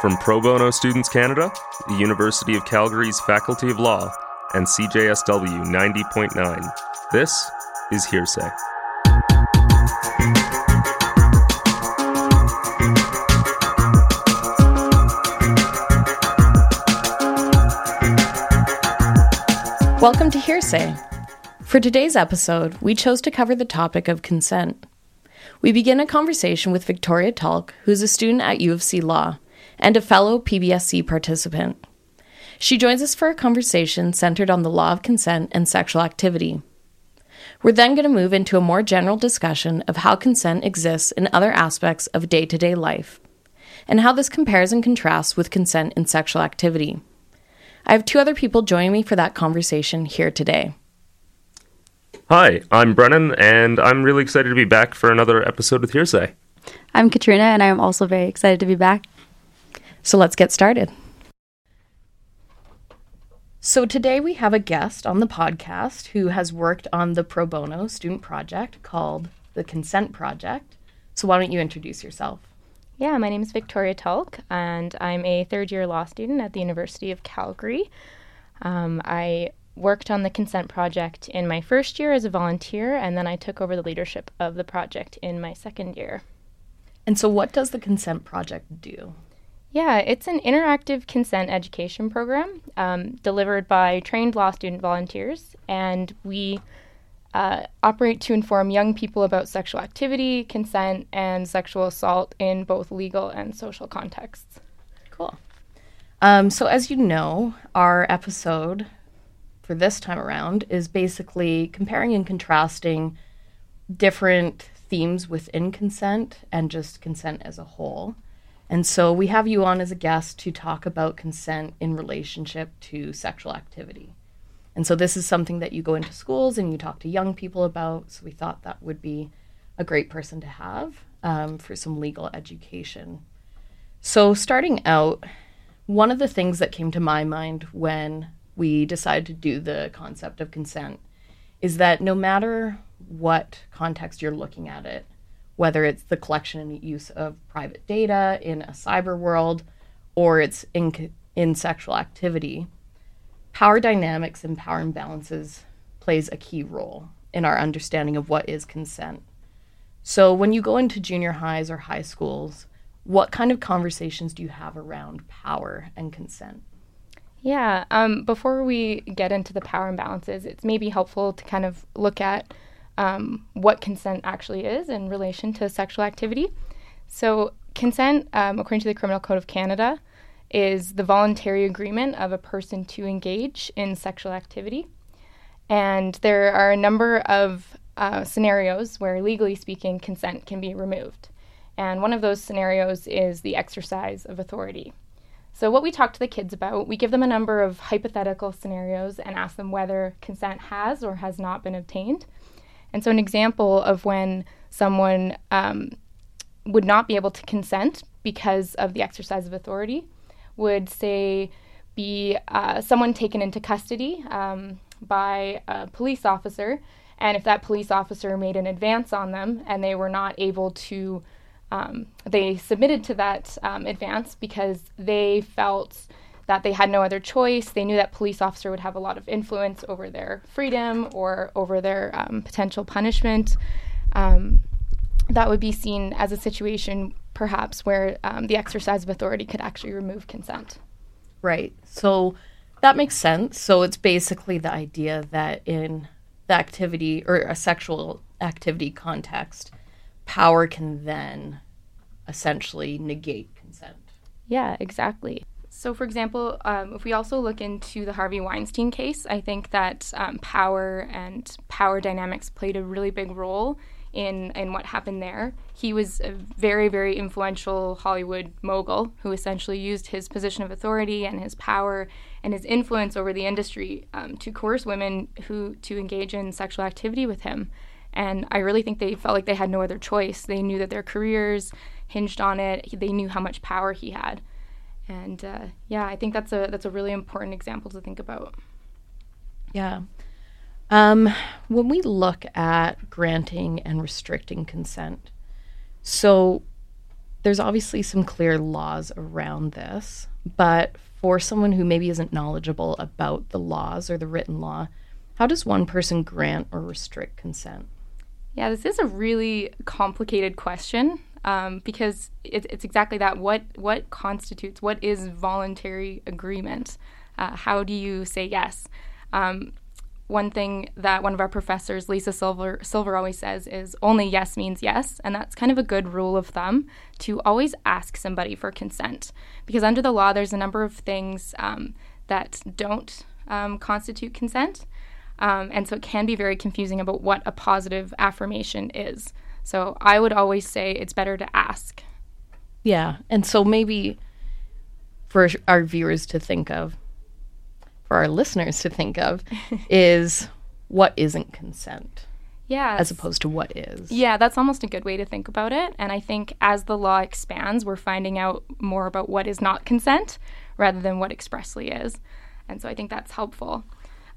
From Pro Bono Students Canada, the University of Calgary's Faculty of Law, and CJSW 90.9, this is Hearsay. Welcome to Hearsay. For today's episode, we chose to cover the topic of consent. We begin a conversation with Victoria Tulk, who's a student at U of C Law and a fellow PBSC participant. She joins us for a conversation centered on the law of consent and sexual activity. We're then going to move into a more general discussion of how consent exists in other aspects of day to day life, and how this compares and contrasts with consent in sexual activity. I have two other people joining me for that conversation here today. Hi, I'm Brennan, and I'm really excited to be back for another episode with Hearsay. I'm Katrina, and I'm also very excited to be back. So let's get started. So today we have a guest on the podcast who has worked on the pro bono student project called the Consent Project. So why don't you introduce yourself? Yeah, my name is Victoria Tulk, and I'm a third year law student at the University of Calgary. Um, I worked on the consent project in my first year as a volunteer, and then I took over the leadership of the project in my second year. And so, what does the consent project do? Yeah, it's an interactive consent education program um, delivered by trained law student volunteers, and we uh, operate to inform young people about sexual activity, consent, and sexual assault in both legal and social contexts. Cool. Um, so, as you know, our episode for this time around is basically comparing and contrasting different themes within consent and just consent as a whole. And so we have you on as a guest to talk about consent in relationship to sexual activity. And so this is something that you go into schools and you talk to young people about. So we thought that would be a great person to have um, for some legal education. So, starting out, one of the things that came to my mind when we decided to do the concept of consent is that no matter what context you're looking at it, whether it's the collection and use of private data in a cyber world or it's in, in sexual activity, power dynamics and power imbalances plays a key role in our understanding of what is consent. So when you go into junior highs or high schools, what kind of conversations do you have around power and consent? Yeah, um, before we get into the power imbalances, it's maybe helpful to kind of look at um, what consent actually is in relation to sexual activity. So, consent, um, according to the Criminal Code of Canada, is the voluntary agreement of a person to engage in sexual activity. And there are a number of uh, scenarios where, legally speaking, consent can be removed. And one of those scenarios is the exercise of authority. So, what we talk to the kids about, we give them a number of hypothetical scenarios and ask them whether consent has or has not been obtained. And so, an example of when someone um, would not be able to consent because of the exercise of authority would say be uh, someone taken into custody um, by a police officer, and if that police officer made an advance on them and they were not able to, um, they submitted to that um, advance because they felt that they had no other choice. They knew that police officer would have a lot of influence over their freedom or over their um, potential punishment. Um, that would be seen as a situation perhaps where um, the exercise of authority could actually remove consent. Right. So that makes sense. So it's basically the idea that in the activity or a sexual activity context, power can then essentially negate consent. Yeah, exactly. So, for example, um, if we also look into the Harvey Weinstein case, I think that um, power and power dynamics played a really big role in in what happened there. He was a very very influential Hollywood mogul who essentially used his position of authority and his power and his influence over the industry um, to coerce women who to engage in sexual activity with him. And I really think they felt like they had no other choice. They knew that their careers hinged on it. They knew how much power he had. And uh, yeah, I think that's a that's a really important example to think about. Yeah. Um, when we look at granting and restricting consent, so there's obviously some clear laws around this, but for someone who maybe isn't knowledgeable about the laws or the written law, how does one person grant or restrict consent? Yeah, this is a really complicated question um, because it, it's exactly that. What what constitutes what is voluntary agreement? Uh, how do you say yes? Um, one thing that one of our professors, Lisa Silver, Silver, always says is only yes means yes. And that's kind of a good rule of thumb to always ask somebody for consent. Because under the law, there's a number of things um, that don't um, constitute consent. Um, and so it can be very confusing about what a positive affirmation is. So I would always say it's better to ask. Yeah. And so maybe for our viewers to think of, for our listeners to think of is what isn't consent. Yeah. As opposed to what is. Yeah, that's almost a good way to think about it. And I think as the law expands, we're finding out more about what is not consent rather than what expressly is. And so I think that's helpful.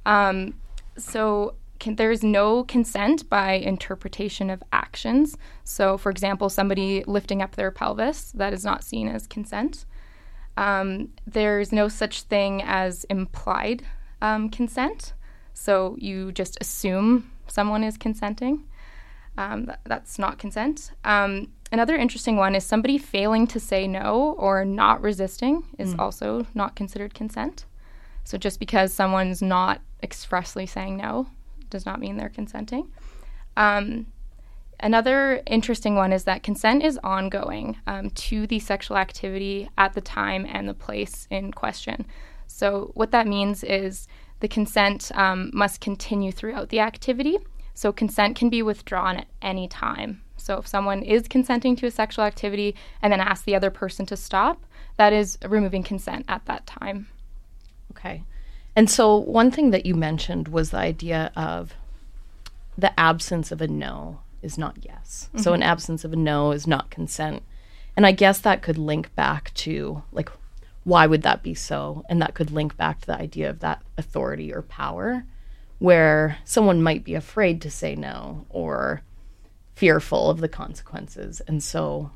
Um, so can, there's no consent by interpretation of actions. So, for example, somebody lifting up their pelvis, that is not seen as consent. Um, there's no such thing as implied um, consent. So you just assume someone is consenting. Um, th- that's not consent. Um, another interesting one is somebody failing to say no or not resisting is mm. also not considered consent. So just because someone's not expressly saying no does not mean they're consenting. Um, Another interesting one is that consent is ongoing um, to the sexual activity at the time and the place in question. So, what that means is the consent um, must continue throughout the activity. So, consent can be withdrawn at any time. So, if someone is consenting to a sexual activity and then asks the other person to stop, that is removing consent at that time. Okay. And so, one thing that you mentioned was the idea of the absence of a no is not yes. Mm-hmm. So an absence of a no is not consent. And I guess that could link back to like why would that be so? And that could link back to the idea of that authority or power where someone might be afraid to say no or fearful of the consequences. And so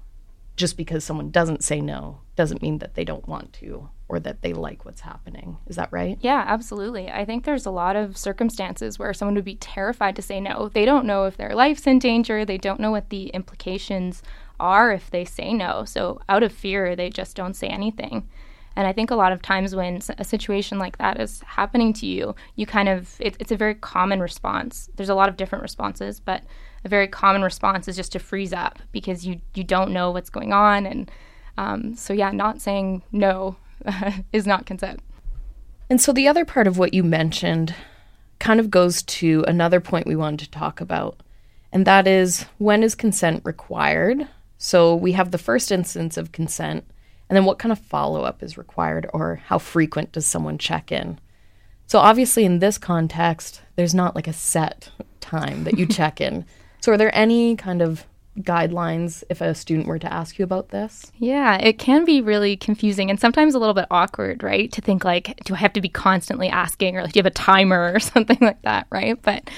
just because someone doesn't say no doesn't mean that they don't want to or that they like what's happening. Is that right? Yeah, absolutely. I think there's a lot of circumstances where someone would be terrified to say no. They don't know if their life's in danger, they don't know what the implications are if they say no. So, out of fear, they just don't say anything. And I think a lot of times when a situation like that is happening to you, you kind of, it, it's a very common response. There's a lot of different responses, but a very common response is just to freeze up because you, you don't know what's going on. And um, so, yeah, not saying no is not consent. And so the other part of what you mentioned kind of goes to another point we wanted to talk about, and that is when is consent required? So we have the first instance of consent, and then what kind of follow up is required, or how frequent does someone check in? So obviously, in this context, there's not like a set time that you check in. So are there any kind of guidelines if a student were to ask you about this? Yeah, it can be really confusing and sometimes a little bit awkward, right? To think like, do I have to be constantly asking or like, do you have a timer or something like that, right? But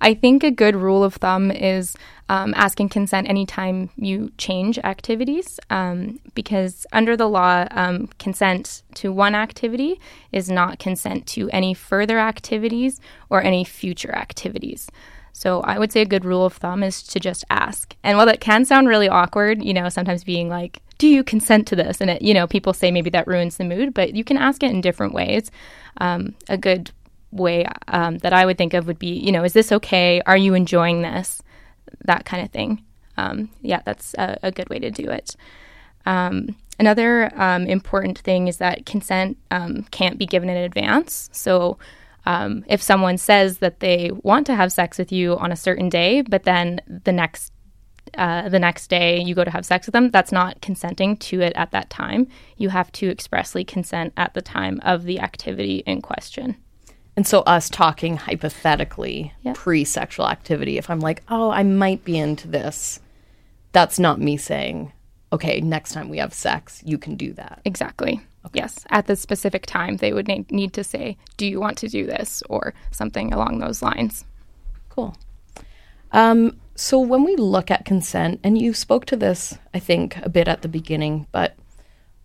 I think a good rule of thumb is um, asking consent anytime you change activities, um, because under the law, um, consent to one activity is not consent to any further activities or any future activities. So I would say a good rule of thumb is to just ask. And while that can sound really awkward, you know, sometimes being like, do you consent to this? And it, you know, people say maybe that ruins the mood, but you can ask it in different ways. Um, a good way um, that I would think of would be, you know, is this okay? Are you enjoying this? That kind of thing. Um, yeah, that's a, a, good way to do it. Um, another um, important thing is that consent um, can't be given in advance. So um, if someone says that they want to have sex with you on a certain day, but then the next uh, the next day you go to have sex with them, that's not consenting to it at that time. You have to expressly consent at the time of the activity in question. And so, us talking hypothetically yep. pre sexual activity, if I'm like, oh, I might be into this, that's not me saying, okay, next time we have sex, you can do that. Exactly. Okay. Yes, at the specific time, they would ne- need to say, Do you want to do this? or something along those lines. Cool. Um, so when we look at consent, and you spoke to this, I think, a bit at the beginning, but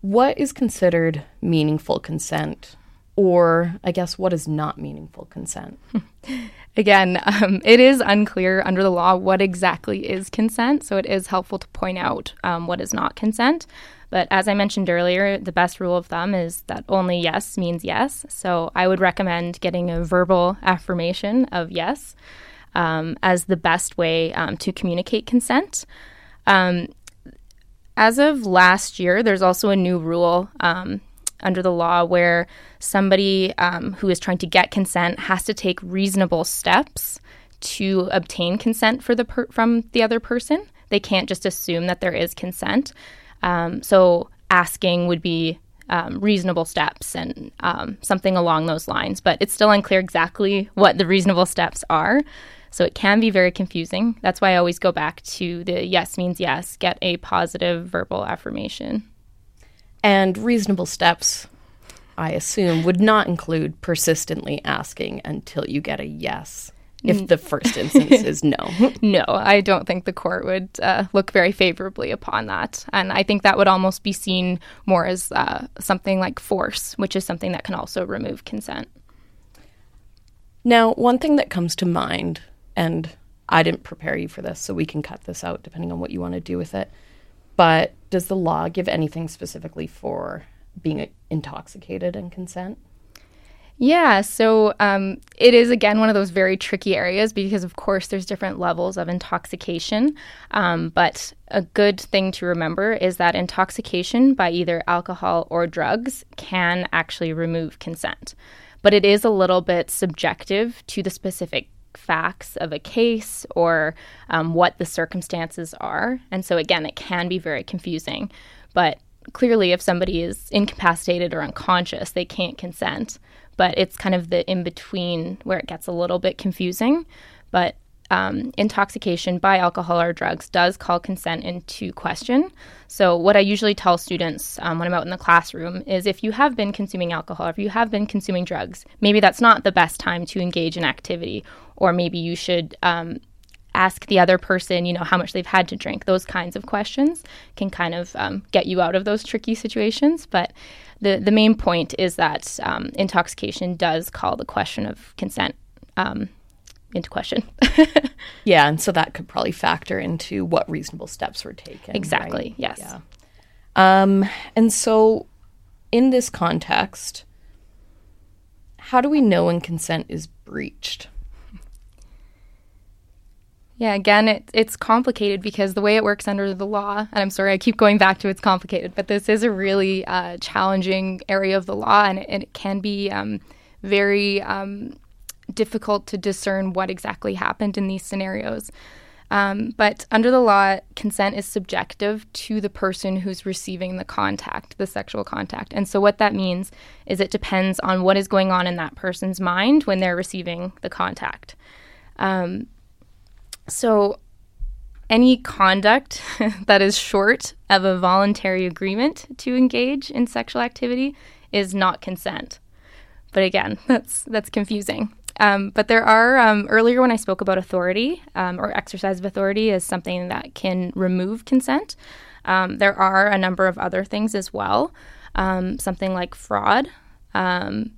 what is considered meaningful consent? Or I guess what is not meaningful consent? Again, um, it is unclear under the law what exactly is consent, so it is helpful to point out um, what is not consent. But as I mentioned earlier, the best rule of thumb is that only yes means yes. So I would recommend getting a verbal affirmation of yes um, as the best way um, to communicate consent. Um, as of last year, there's also a new rule um, under the law where somebody um, who is trying to get consent has to take reasonable steps to obtain consent for the per- from the other person. They can't just assume that there is consent. Um, so asking would be um, reasonable steps and um, something along those lines. But it's still unclear exactly what the reasonable steps are. So it can be very confusing. That's why I always go back to the yes means yes, get a positive verbal affirmation. And reasonable steps, I assume, would not include persistently asking until you get a yes. If the first instance is no. No, I don't think the court would uh, look very favorably upon that. And I think that would almost be seen more as uh, something like force, which is something that can also remove consent. Now, one thing that comes to mind, and I didn't prepare you for this, so we can cut this out depending on what you want to do with it. But does the law give anything specifically for being intoxicated and consent? Yeah, so um, it is again one of those very tricky areas because, of course, there's different levels of intoxication. Um, but a good thing to remember is that intoxication by either alcohol or drugs can actually remove consent. But it is a little bit subjective to the specific facts of a case or um, what the circumstances are. And so, again, it can be very confusing. But clearly, if somebody is incapacitated or unconscious, they can't consent. But it's kind of the in between where it gets a little bit confusing. But um, intoxication by alcohol or drugs does call consent into question. So, what I usually tell students um, when I'm out in the classroom is if you have been consuming alcohol, if you have been consuming drugs, maybe that's not the best time to engage in activity, or maybe you should um, ask the other person, you know, how much they've had to drink. Those kinds of questions can kind of um, get you out of those tricky situations. But the the main point is that um, intoxication does call the question of consent um, into question. yeah, and so that could probably factor into what reasonable steps were taken. Exactly. right? Yes. Yeah. Um, and so, in this context, how do we know when consent is breached? Yeah, again, it, it's complicated because the way it works under the law, and I'm sorry, I keep going back to it's complicated, but this is a really uh, challenging area of the law, and it, and it can be um, very um, difficult to discern what exactly happened in these scenarios. Um, but under the law, consent is subjective to the person who's receiving the contact, the sexual contact. And so, what that means is it depends on what is going on in that person's mind when they're receiving the contact. Um, so, any conduct that is short of a voluntary agreement to engage in sexual activity is not consent. But again, that's that's confusing. Um, but there are um, earlier when I spoke about authority um, or exercise of authority as something that can remove consent. Um, there are a number of other things as well, um, something like fraud. Um,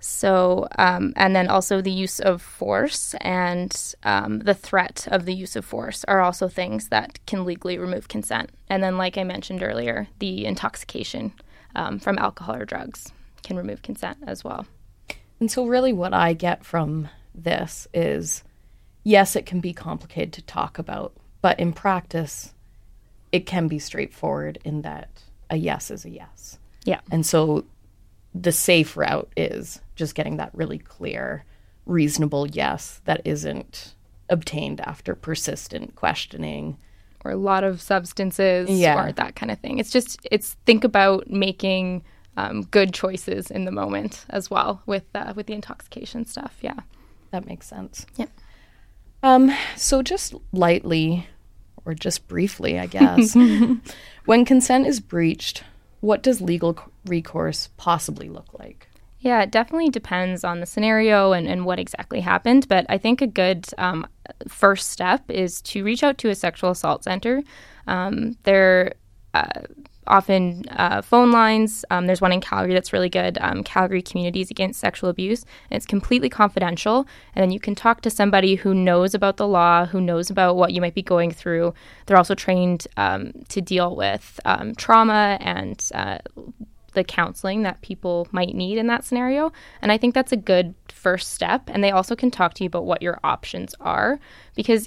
so, um, and then also the use of force and um, the threat of the use of force are also things that can legally remove consent. And then, like I mentioned earlier, the intoxication um, from alcohol or drugs can remove consent as well. And so, really, what I get from this is yes, it can be complicated to talk about, but in practice, it can be straightforward in that a yes is a yes. Yeah. And so, the safe route is just getting that really clear, reasonable yes that isn't obtained after persistent questioning or a lot of substances Yeah. or that kind of thing. It's just it's think about making um, good choices in the moment as well with uh, with the intoxication stuff. Yeah. That makes sense. Yep. Um, so just lightly, or just briefly, I guess, when consent is breached, what does legal recourse possibly look like? Yeah, it definitely depends on the scenario and, and what exactly happened. But I think a good um, first step is to reach out to a sexual assault center. Um, they're uh, often uh, phone lines. Um, there's one in Calgary that's really good um, Calgary Communities Against Sexual Abuse. It's completely confidential. And then you can talk to somebody who knows about the law, who knows about what you might be going through. They're also trained um, to deal with um, trauma and uh, the counseling that people might need in that scenario. And I think that's a good first step. And they also can talk to you about what your options are because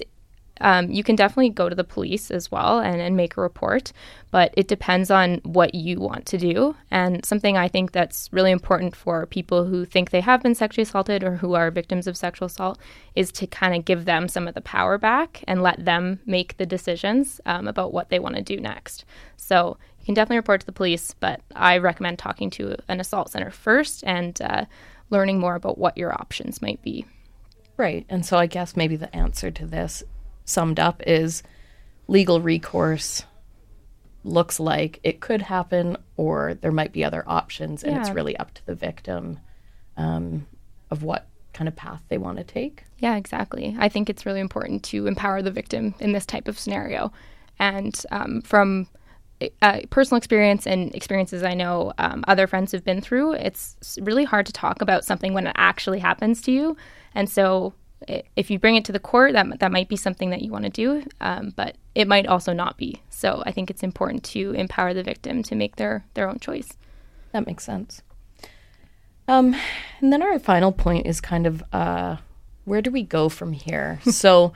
um, you can definitely go to the police as well and, and make a report, but it depends on what you want to do. And something I think that's really important for people who think they have been sexually assaulted or who are victims of sexual assault is to kind of give them some of the power back and let them make the decisions um, about what they want to do next. So you can definitely report to the police, but I recommend talking to an assault center first and uh, learning more about what your options might be. Right. And so I guess maybe the answer to this summed up is legal recourse looks like it could happen or there might be other options and yeah. it's really up to the victim um, of what kind of path they want to take yeah exactly i think it's really important to empower the victim in this type of scenario and um, from uh, personal experience and experiences I know um, other friends have been through, it's really hard to talk about something when it actually happens to you. And so if you bring it to the court, that that might be something that you want to do, um, but it might also not be. So I think it's important to empower the victim to make their their own choice. That makes sense. Um, and then our final point is kind of uh, where do we go from here? so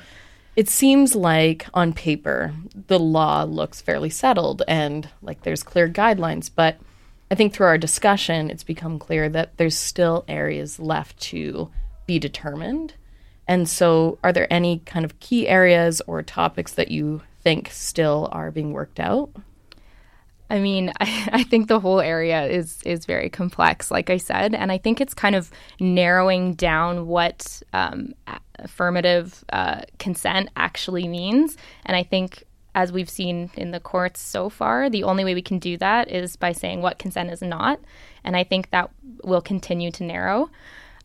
it seems like on paper the law looks fairly settled and like there's clear guidelines, but I think through our discussion, it's become clear that there's still areas left to be determined. And so, are there any kind of key areas or topics that you think still are being worked out? I mean, I, I, think the whole area is is very complex, like I said, and I think it's kind of narrowing down what um, affirmative uh, consent actually means. And I think, as we've seen in the courts so far, the only way we can do that is by saying what consent is not. And I think that will continue to narrow.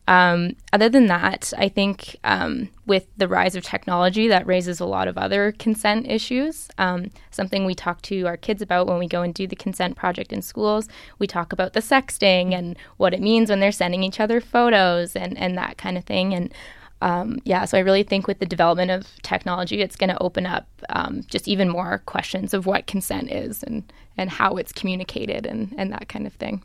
Um, other than that, I think um, with the rise of technology, that raises a lot of other consent issues. Um, something we talk to our kids about when we go and do the consent project in schools. We talk about the sexting and what it means when they're sending each other photos and, and that kind of thing. And um, yeah, so I really think with the development of technology, it's going to open up um, just even more questions of what consent is and, and how it's communicated and, and that kind of thing.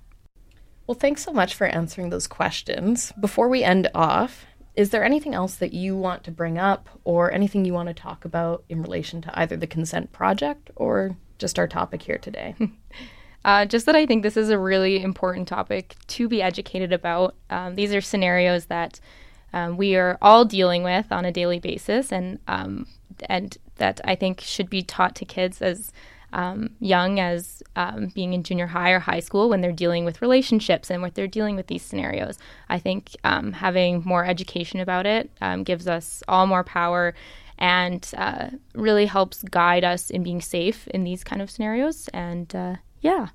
Well, thanks so much for answering those questions. Before we end off, is there anything else that you want to bring up or anything you want to talk about in relation to either the consent project or just our topic here today? Uh, just that I think this is a really important topic to be educated about. Um, these are scenarios that um, we are all dealing with on a daily basis, and um, and that I think should be taught to kids as um, young as um, being in junior high or high school when they're dealing with relationships and what they're dealing with these scenarios. I think um, having more education about it um, gives us all more power and uh, really helps guide us in being safe in these kind of scenarios. And uh, yeah.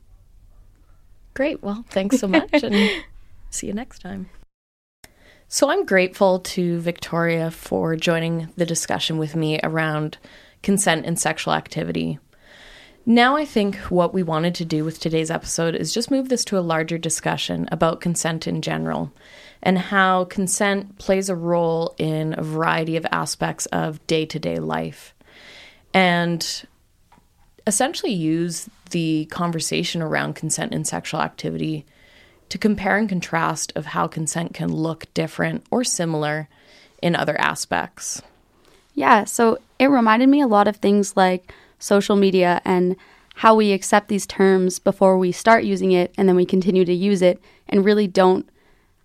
Great. Well, thanks so much and see you next time. So I'm grateful to Victoria for joining the discussion with me around consent and sexual activity. Now, I think what we wanted to do with today's episode is just move this to a larger discussion about consent in general and how consent plays a role in a variety of aspects of day to day life. And essentially use the conversation around consent and sexual activity to compare and contrast of how consent can look different or similar in other aspects. Yeah, so it reminded me a lot of things like social media and how we accept these terms before we start using it and then we continue to use it and really don't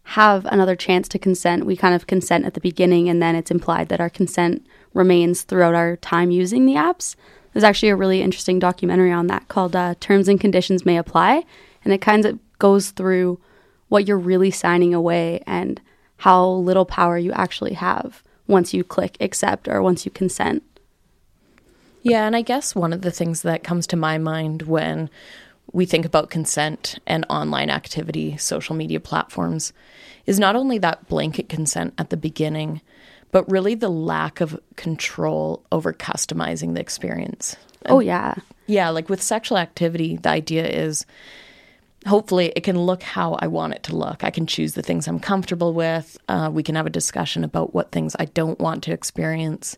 have another chance to consent. We kind of consent at the beginning and then it's implied that our consent remains throughout our time using the apps. There's actually a really interesting documentary on that called uh, Terms and Conditions May Apply. And it kind of goes through what you're really signing away and how little power you actually have once you click accept or once you consent. Yeah, and I guess one of the things that comes to my mind when we think about consent and online activity, social media platforms, is not only that blanket consent at the beginning, but really the lack of control over customizing the experience. oh, yeah. Yeah, like with sexual activity, the idea is hopefully it can look how I want it to look. I can choose the things I'm comfortable with. Uh, we can have a discussion about what things I don't want to experience.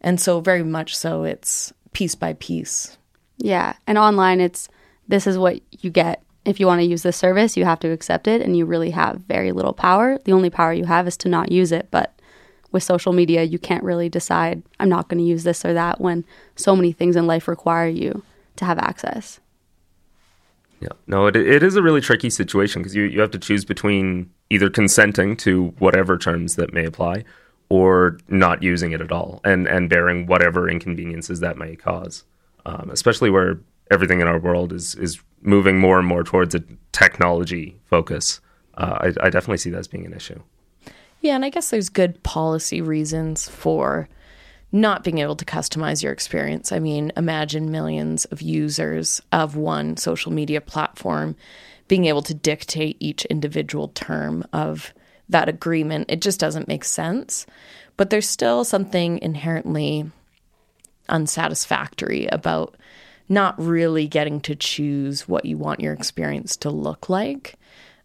And so, very much so, it's piece by piece. Yeah. And online, it's this is what you get. If you want to use this service, you have to accept it, and you really have very little power. The only power you have is to not use it. But with social media, you can't really decide, I'm not going to use this or that when so many things in life require you to have access. Yeah, no, it, it is a really tricky situation because you, you have to choose between either consenting to whatever terms that may apply or not using it at all and, and bearing whatever inconveniences that may cause, um, especially where everything in our world is, is moving more and more towards a technology focus. Uh, I, I definitely see that as being an issue. Yeah, and I guess there's good policy reasons for not being able to customize your experience. I mean, imagine millions of users of one social media platform being able to dictate each individual term of that agreement. It just doesn't make sense. But there's still something inherently unsatisfactory about not really getting to choose what you want your experience to look like.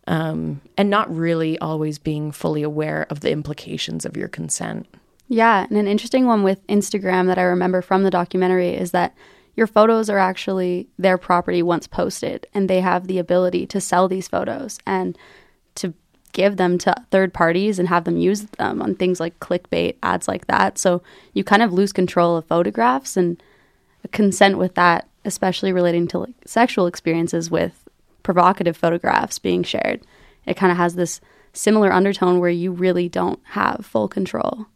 Um, and not really always being fully aware of the implications of your consent. Yeah, and an interesting one with Instagram that I remember from the documentary is that your photos are actually their property once posted, and they have the ability to sell these photos and to give them to third parties and have them use them on things like clickbait ads like that. So you kind of lose control of photographs and consent with that, especially relating to like sexual experiences with provocative photographs being shared. It kind of has this similar undertone where you really don't have full control.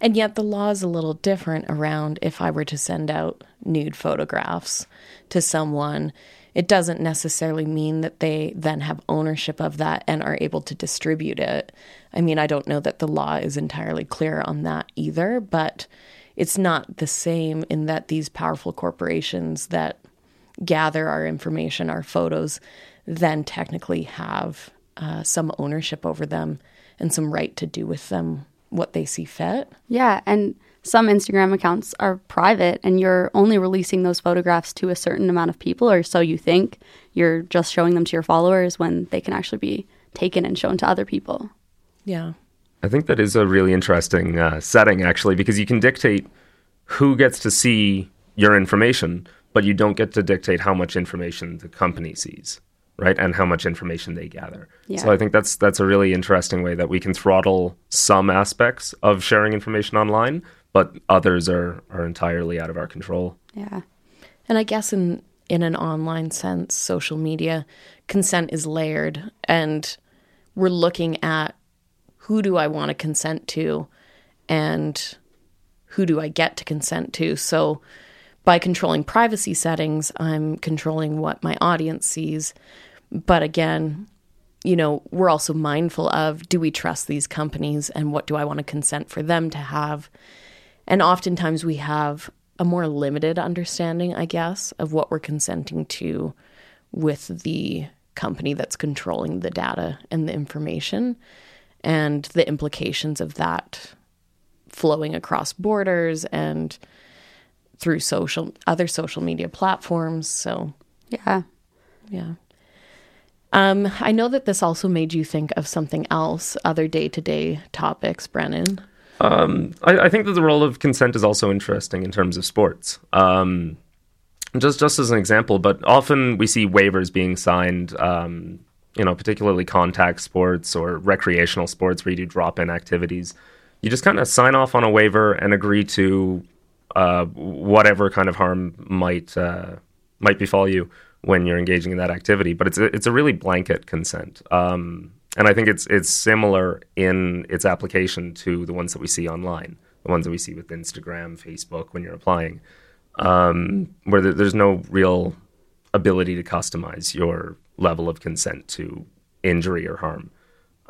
And yet the law is a little different around if I were to send out nude photographs to someone. It doesn't necessarily mean that they then have ownership of that and are able to distribute it. I mean, I don't know that the law is entirely clear on that either, but it's not the same in that these powerful corporations that gather our information, our photos, then technically have uh, some ownership over them and some right to do with them what they see fit. Yeah, and some Instagram accounts are private and you're only releasing those photographs to a certain amount of people or so you think. You're just showing them to your followers when they can actually be taken and shown to other people. Yeah. I think that is a really interesting uh, setting, actually, because you can dictate who gets to see your information, but you don't get to dictate how much information the company sees right and how much information they gather Yeah. so i think that's that's a really interesting way that we can throttle some aspects of sharing information online but others are are entirely out of our control Yeah. And I guess in in an online sense, social media consent is layered and we're looking at who do I want to consent to and who do I get to consent to. So by controlling privacy settings, I'm controlling what my audience sees. But again, you know, we're also mindful of do we trust these companies and what do I want to consent for them to have? And oftentimes we have a more limited understanding, I guess, of what we're consenting to with the company that's controlling the data and the information and the implications of that flowing across borders and through social other social media platforms. So Yeah. yeah. Um, I know that this also made you think of something else, other day to day topics, Brennan. I, I think that the role of consent is also interesting in terms of sports. Um, just just as an example, but often we see waivers being signed. Um, you know, particularly contact sports or recreational sports where you do drop in activities. You just kind of sign off on a waiver and agree to uh, whatever kind of harm might uh, might befall you when you're engaging in that activity. But it's a, it's a really blanket consent, um, and I think it's it's similar in its application to the ones that we see online, the ones that we see with Instagram, Facebook when you're applying, um, where there's no real ability to customize your level of consent to injury or harm.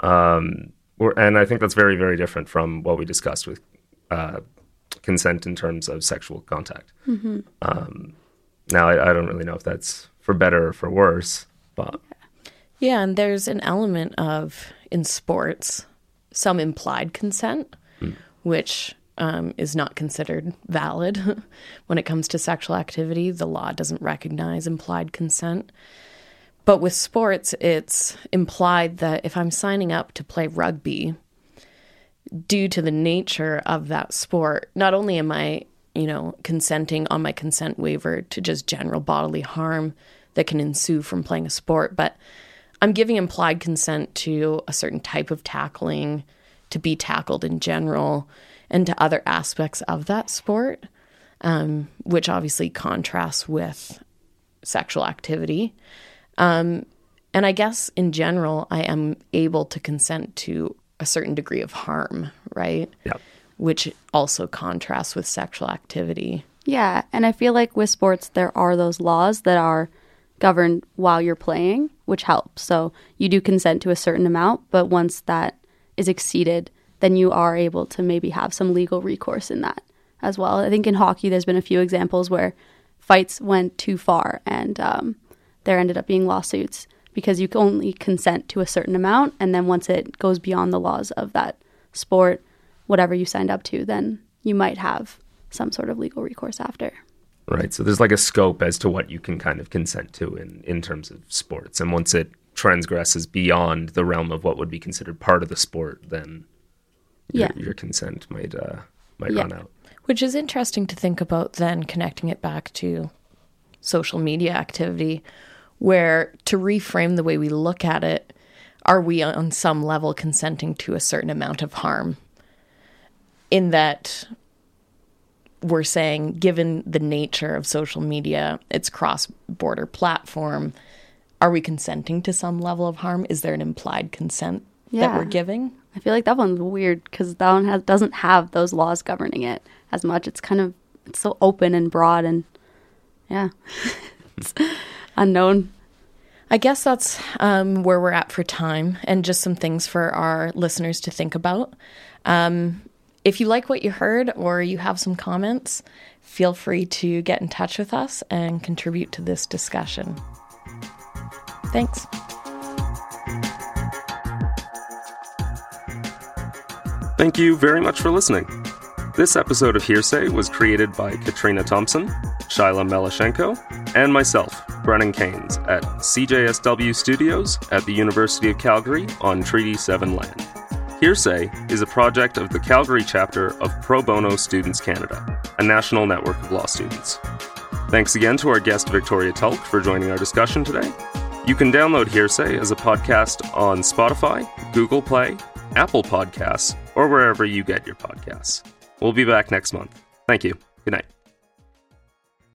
Um, and I think that's very, very different from what we discussed with uh, consent in terms of sexual contact. Um, now, I, I don't really know if that's for better or for worse. But yeah, and there's an element of in sports some implied consent, mm. which um, is not considered valid when it comes to sexual activity. The law doesn't recognize implied consent. But with sports, it's implied that if I'm signing up to play rugby, due to the nature of that sport, not only am I, you know, consenting on my consent waiver to just general bodily harm that can ensue from playing a sport, but I'm giving implied consent to a certain type of tackling, to be tackled in general, and to other aspects of that sport, um, which obviously contrasts with sexual activity. Um, and I guess in general, I am able to consent to a certain degree of harm, right? Yeah. Which also contrasts with sexual activity. Yeah. And I feel like with sports, there are those laws that are governed while you're playing, which helps. So you do consent to a certain amount, but once that is exceeded, then you are able to maybe have some legal recourse in that as well. I think in hockey, there's been a few examples where fights went too far and um, there ended up being lawsuits because you can only consent to a certain amount. And then once it goes beyond the laws of that sport, whatever you signed up to, then you might have some sort of legal recourse after. Right. So there's like a scope as to what you can kind of consent to in, in terms of sports. And once it transgresses beyond the realm of what would be considered part of the sport, then your, yeah. your consent might uh, might yeah. run out. Which is interesting to think about then connecting it back to social media activity where to reframe the way we look at it, are we on some level consenting to a certain amount of harm? In that we're saying, given the nature of social media, its cross border platform, are we consenting to some level of harm? Is there an implied consent yeah. that we're giving? I feel like that one's weird because that one has, doesn't have those laws governing it as much. It's kind of it's so open and broad and yeah, unknown. I guess that's um, where we're at for time and just some things for our listeners to think about. Um, if you like what you heard or you have some comments, feel free to get in touch with us and contribute to this discussion. Thanks. Thank you very much for listening. This episode of Hearsay was created by Katrina Thompson, Shyla Melashenko, and myself, Brennan Keynes, at CJSW Studios at the University of Calgary on Treaty 7 land. Hearsay is a project of the Calgary chapter of Pro Bono Students Canada, a national network of law students. Thanks again to our guest Victoria Tulk for joining our discussion today. You can download Hearsay as a podcast on Spotify, Google Play, Apple Podcasts, or wherever you get your podcasts. We'll be back next month. Thank you. Good night.